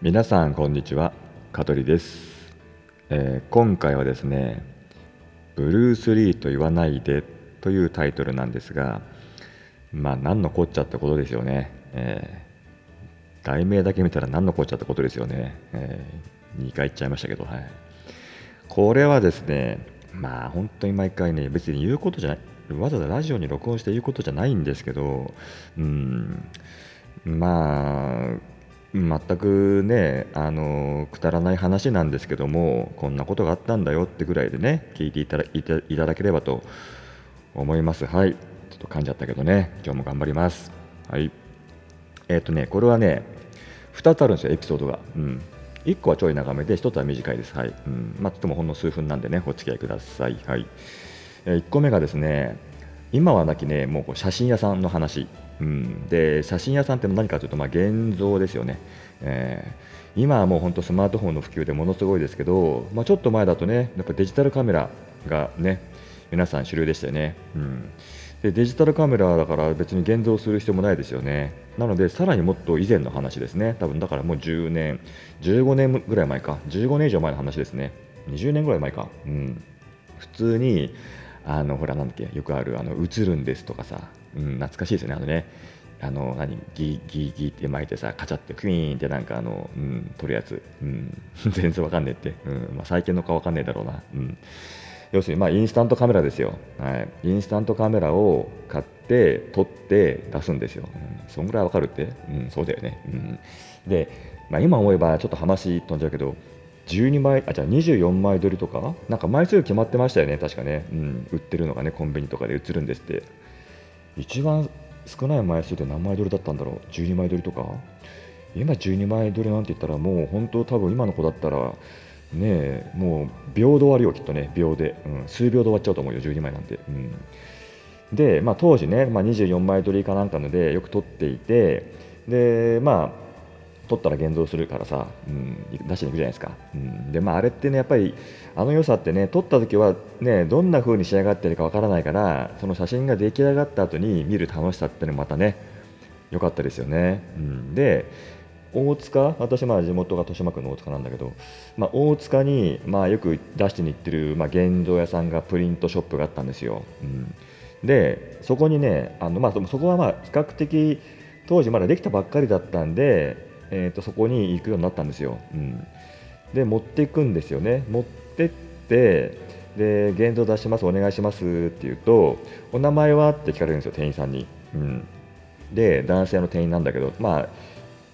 皆さんこんにちは。香取です、えー、今回はですねブルース・リーと言わないでというタイトルなんですがまあ何のこっちゃってことですよね、えー、題名だけ見たら何のこっちゃってことですよね、えー、2回言っちゃいましたけどはい。これはですねまあ本当に毎回ね別に言うことじゃないわざわざラジオに録音して言うことじゃないんですけどうんまあ全くねあのくだらない話なんですけどもこんなことがあったんだよってぐらいでね聞いていただいていただければと思います。はい。ちょっと噛んじゃったけどね今日も頑張ります。はい。えっ、ー、とねこれはね2つあるんですよエピソードが。うん。1個はちょい長めで1つは短いです。はい、うん。まあ、とてもほんの数分なんでねお付き合いください。はい、えー、1個目がですね今はなきねもう写真屋さんの話。うん、で写真屋さんって何かというと、まあ、現像ですよね、えー、今はもう本当スマートフォンの普及でものすごいですけど、まあ、ちょっと前だとねやっぱデジタルカメラがね皆さん主流でしたよね、うん、でデジタルカメラだから別に現像する必要もないですよね。なのでさらにもっと以前の話ですね。多分だからもう10年15年ぐらい前か。15年以上前の話ですね。20年ぐらい前か、うん、普通にあのほらなんだっけよくあるあの映るんですとかさ。うん、懐かしいですよね、あのね、あの何ギギギって巻いてさ、カチャってクイーンってなんかあの、うん、取るやつ、うん、全然わかんねえって、うん。まあ、最近のかわかんねえだろうな。うん。要するに、まあ、インスタントカメラですよ、はい、インスタントカメラを買って撮って出すんですよ、うん、そんぐらいわかるって、うん、そうだよね、うん、で、まあ、今思えばちょっと話飛んじゃうけど12枚あじゃあ24枚撮りとか？なんか枚数決まってましたよね。確かね、うん、売ってるのがねコンビニとかで売るんですって。一番少ない枚数で何枚撮りだったんだろう？12枚撮りとか？今12枚撮りなんて言ったらもう本当多分今の子だったらねもう秒で終わるよきっとね。秒で、うん、数秒で終わっちゃうと思うよ12枚なんて、うん、で、まあ、当時ね、まあ、24枚撮りかなんかのでよく撮っていてでまあ取ったら現像するからさ、うん、出しに行くじゃないですか、うん、でまああれってねやっぱりあの良さってね撮った時はねどんな風に仕上がってるかわからないからその写真が出来上がった後に見る楽しさってのもまたね良かったですよね、うん、で大塚私まあ地元が豊島区の大塚なんだけど、まあ、大塚にまあよく出してに行ってるまあ現像屋さんがプリントショップがあったんですよ、うん、でそこにねあのまあそこはまあ比較的当時まだできたばっかりだったんでえーと、そこに行くようになったんですよ。うん、で持っていくんですよね。持ってってで現像出しますお願いしますって言うとお名前はって聞かれるんですよ店員さんに。うん、で男性の店員なんだけどまあ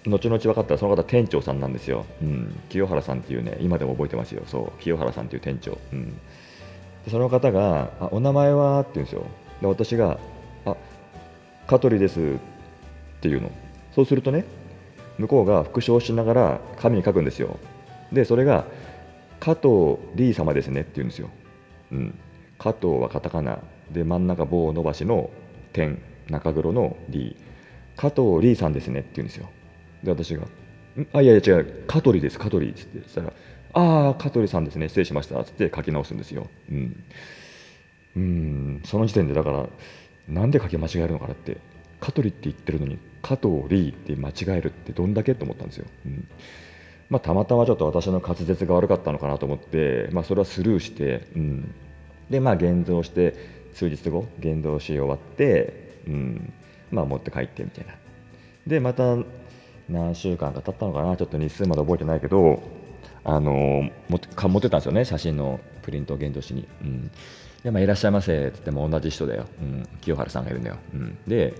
後々分かったらその方店長さんなんですよ、うん、清原さんっていうね今でも覚えてますよ。そう清原さんっていう店長、うん、でその方があお名前はって言うんですよ。で私があ香取ですっていうの。そうするとね向こうが復唱しながら紙に書くんですよ。でそれが加藤リー様ですねって言うんですよ、うん、加藤はカタカナ。で真ん中棒伸ばしの点。中黒のリー。加藤リーさんですねって言うんですよ。で私が「あいやいや違う。香取です。香取」っつってそしたら「ああ香取さんですね。失礼しました」っつって書き直すんですよ。うん。うん。その時点でだからなんで書き間違えるのかなって。香取って言ってるのに加藤リって間違えるってどんだけと思ったんですよ。うん。まあ、たまたまちょっと私の滑舌が悪かったのかなと思って、まあ、それはスルーして、うん、でまあ現像して数日後現像し終わって、うん。まあ、持って帰ってみたいな。でまた何週間か経ったのかなちょっと日数まで覚えてないけどあの持って持ってたんですよね写真のプリントを現像しに、うん、でまあ、いらっしゃいませって言っても同じ人だよ、うん、清原さんがいるんだよ、うん、で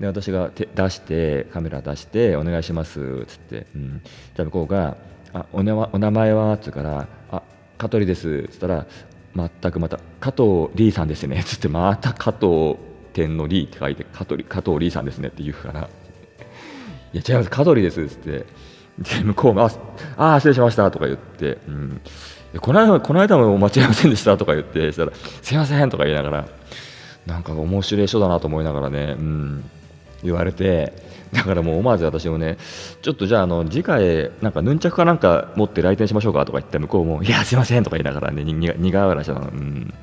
で私が手出してカメラ出してお願いしますっつって、うん、じゃ向こうがあお名お名前はっつうからあ香取ですっつったら全くまた加藤リーさんですねっつってまた加藤天のリーって書いて加藤加藤リーさんですねって言うから。いや違います香取ですっつって。で向こうがああ失礼しましたとか言って、うん、この間この間も間違えませんでしたとか言ってしたらすいませんとか言いながら。なんか面白い人だなと思いながらね、うん。言われてだからもう思わず私もねちょっとじゃああの次回なんかヌンチャクかなんか持って来店しましょうかとか言って向こうもいやすいませんとか言いながらね苦笑いしたの、うん、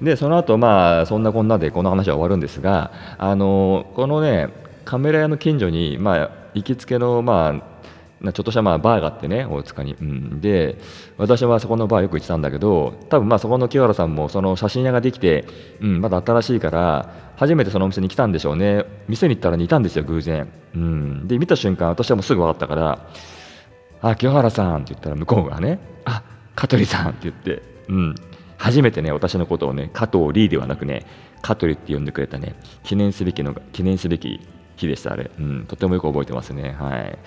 でその後まあそんなこんなでこの話は終わるんですがあのこのねカメラ屋の近所にまあ行きつけのまあちょっとしたまあバーがあってね大塚に、うん、で私はそこのバーよく行ってたんだけど多分まあそこの清原さんもその写真屋ができて、うん、まだ新しいから初めてそのお店に来たんでしょうね。店に行ったら似たんですよ偶然、うん、で見た瞬間私はもうすぐ分かったから「あ清原さん」って言ったら向こうがね「あ香取さん」って言って、うん、初めてね私のことをね加藤リーではなくね香取って呼んでくれたね記念すべきの記念すべき日でした、あれ。うん、とてもよく覚えてますね。はい。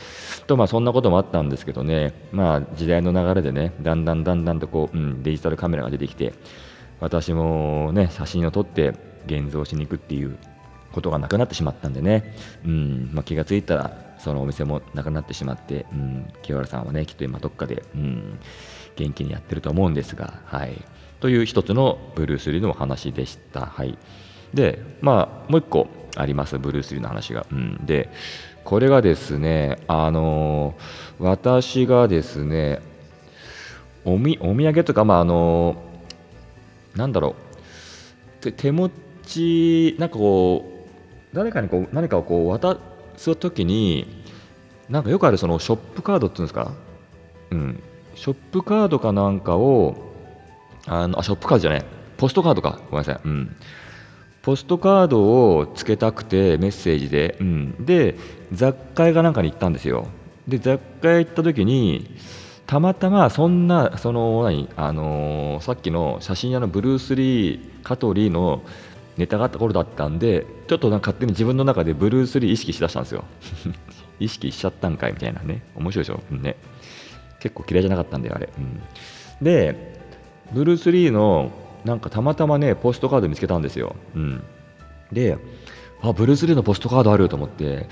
と、まあ、そんなこともあったんですけどね、まあ、時代の流れでね、だんだんだんだんとこう、うん、デジタルカメラが出てきて、私もね、写真を撮って現像しに行くっていうことがなくなってしまったんでね、うんまあ、気がついたら、そのお店もなくなってしまって、うん、清原さんはね、きっと今どっかで、うん、元気にやってると思うんですが、はい。という一つのブルース・リーのお話でした。はい。で、まあ、もう一個あります、ブルース・リーの話が。うん、で、これがですね、あの、私がですね、おみお土産とか、まああの、なんだろう、手持ち、なんかこう、誰かにこう何かをこう渡すときに、なんかよくあるそのショップカードっていうんですか、うん、ショップカードかなんかを、あのあショップカードじゃない、ポストカードか、ごめんなさい。うん。ポストカードをつけたくてメッセージで、うん、で雑貨屋がなんかに行ったんですよ。で雑貨屋行った時にたまたまそんなその何あのー、さっきの写真屋のブルース・リーカトリーのネタがあった頃だったんでちょっとなんか勝手に自分の中でブルース・リー意識しだしたんですよ。意識しちゃったんかいみたいなね。面白いでしょ、うん、ね。結構嫌いじゃなかったんだよあれ、うん、でブルース・リーのなんかたまたまねポストカード見つけたんですよ、うん、であブルース・リーのポストカードあると思って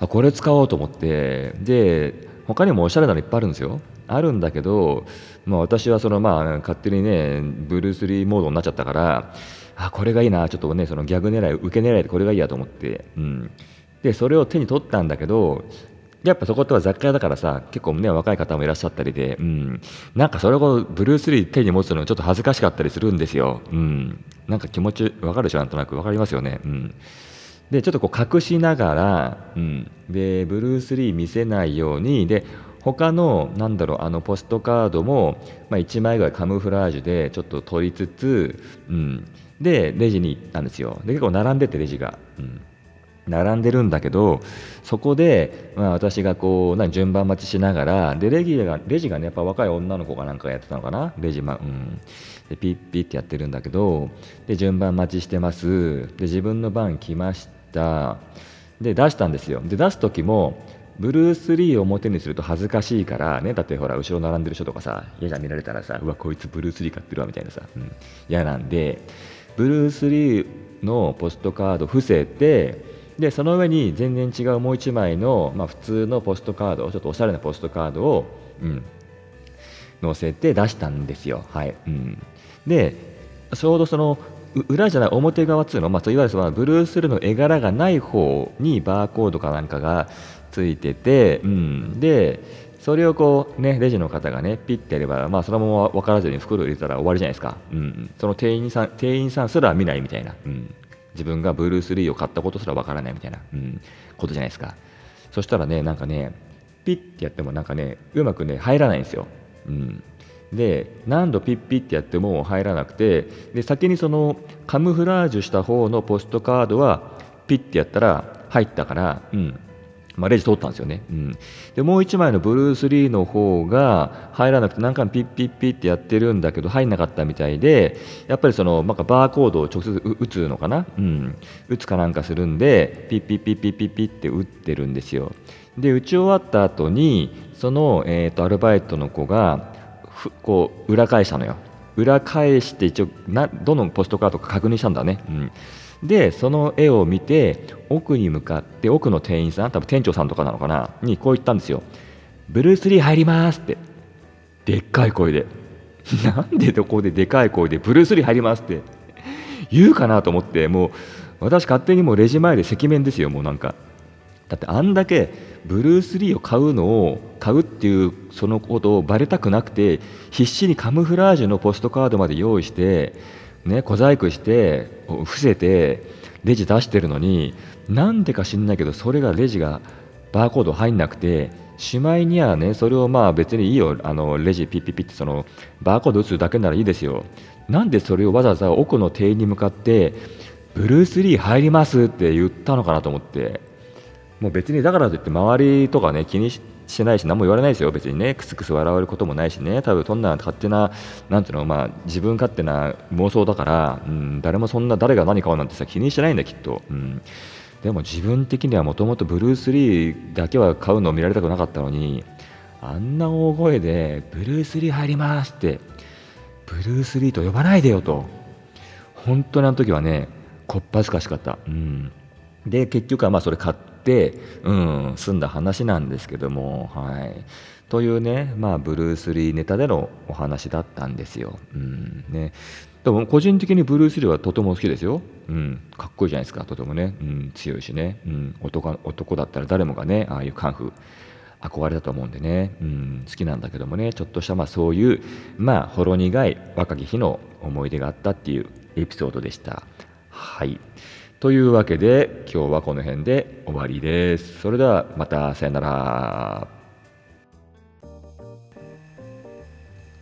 あこれ使おうと思ってで他にもおしゃれなのいっぱいあるんですよ。あるんだけど、まあ、私はそのまあ勝手にねブルース・リーモードになっちゃったからあこれがいいなちょっとねそのギャグ狙い受け狙いでこれがいいやと思って、うん、でそれを手に取ったんだけどやっぱそこっては雑貨屋だからさ結構ね若い方もいらっしゃったりで、うん、なんかそれをブルース・リー手に持つのちょっと恥ずかしかったりするんですよ、うん、なんか気持ちわかるでしょなんとなくわかりますよね、うん、でちょっとこう隠しながら、うん、でブルース・リー見せないようにで他のなんだろうあのポストカードも、まあ、1枚ぐらいカムフラージュでちょっと取りつつ、うん、でレジに行ったんですよ。で結構並んでてレジが、うん。並んでるんだけどそこで、まあ、私がこう順番待ちしながらでレギがレジがねやっぱ若い女の子がなんかやってたのかな？レジ、まうん、でピッピッってやってるんだけどで順番待ちしてます。で自分の番来ました。で出したんですよ。で出す時もブルース・リーを表にすると恥ずかしいからねだってほら後ろ並んでる人とかさ嫌じゃ見られたらさうわこいつブルース・リー買ってるわみたいなさ、うん、嫌なんでブルース・リーのポストカード伏せてでその上に全然違うもう1枚の、まあ、普通のポストカードちょっとおしゃれなポストカードを、うん、載せて出したんですよ。はい。うん、でちょうどその裏じゃない表側っていうの、まあ、いわゆるそのブルース・ルーの絵柄がない方にバーコードかなんかがついてて、うん、でそれをこうねレジの方がねピッてやれば、まあ、そのまま分からずに袋入れたら終わりじゃないですか、うん、その店員さん店員さんすら見ないみたいな、うん、自分がブルース・リーを買ったことすらわからないみたいな、うん、ことじゃないですか。そしたらねなんかねピッてやってもなんかねうまくね入らないんですよ、うん、で何度ピッピッてやっても入らなくてで先にそのカムフラージュした方のポストカードはピッてやったら入ったから、うん、まあ、レジ通ったんですよね、うん、でもう1枚のブルース・リーの方が入らなくて何回もピッピッピッってやってるんだけど入んなかったみたいでやっぱりそのなんかバーコードを直接打つのかな、うん、打つかなんかするんでピッピッピッピッピッピッって打ってるんですよ。で打ち終わった後にその、えーと、アルバイトの子がこう裏返したのよ。裏返して一応などのポストカードか確認したんだね、うん、でその絵を見て奥に向かって奥の店員さん多分店長さんとかなのかなにこう言ったんですよ「ブルース・リー入ります」って。でっかい声で。なんでどこででかい声で「ブルース・リー入ります」って。言うかなと思ってもう私勝手にもうレジ前で赤面ですよもうなんか。だってあんだけブルース・リーを買うのを買うっていうそのことをバレたくなくて必死にカムフラージュのポストカードまで用意してね、小細工して伏せてレジ出してるのになんでか知んないけどそれがレジがバーコード入んなくてしまいにはねそれをまあ別にいいよ。あのレジピッピピってそのバーコード打つだけならいいですよ。なんでそれをわざわざ奥の店員に向かってブルース・リー入りますって言ったのかなと思って。もう別にだからといって周りとかね気にしてないし何も言われないですよ。別にねクスクス笑われることもないしね。多分そんな勝手ななんていうのまあ自分勝手な妄想だから、うん、誰もそんな誰が何買うなんてさ気にしてないんだきっと、うん、でも自分的にはもともとブルース・リーだけは買うのを見られたくなかったのにあんな大声でブルース・リー入りますってブルース・リーと呼ばないでよと。本当にあの時はねこっぱずかしかった、うん、で結局はまあそれ買っ、うん、済んだ話なんですけども、はい、というね、まあ、ブルース・リーネタでのお話だったんですよ。うんね、でも個人的にブルース・リーはとても好きですよ。うん、かっこいいじゃないですか、とてもね。うん、強いしね、うん、男男だったら誰もがね、ああいうカンフー憧れだと思うんでね、うん、好きなんだけどもね、ちょっとしたまあそういう、まあ、ほろ苦い若き日の思い出があったっていうエピソードでした。はい。というわけで今日はこの辺で終わりです。それではまたさよなら。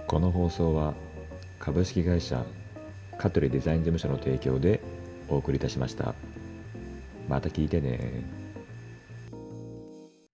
この放送は株式会社香取デザイン事務所の提供でお送りいたしました。また聞いてね。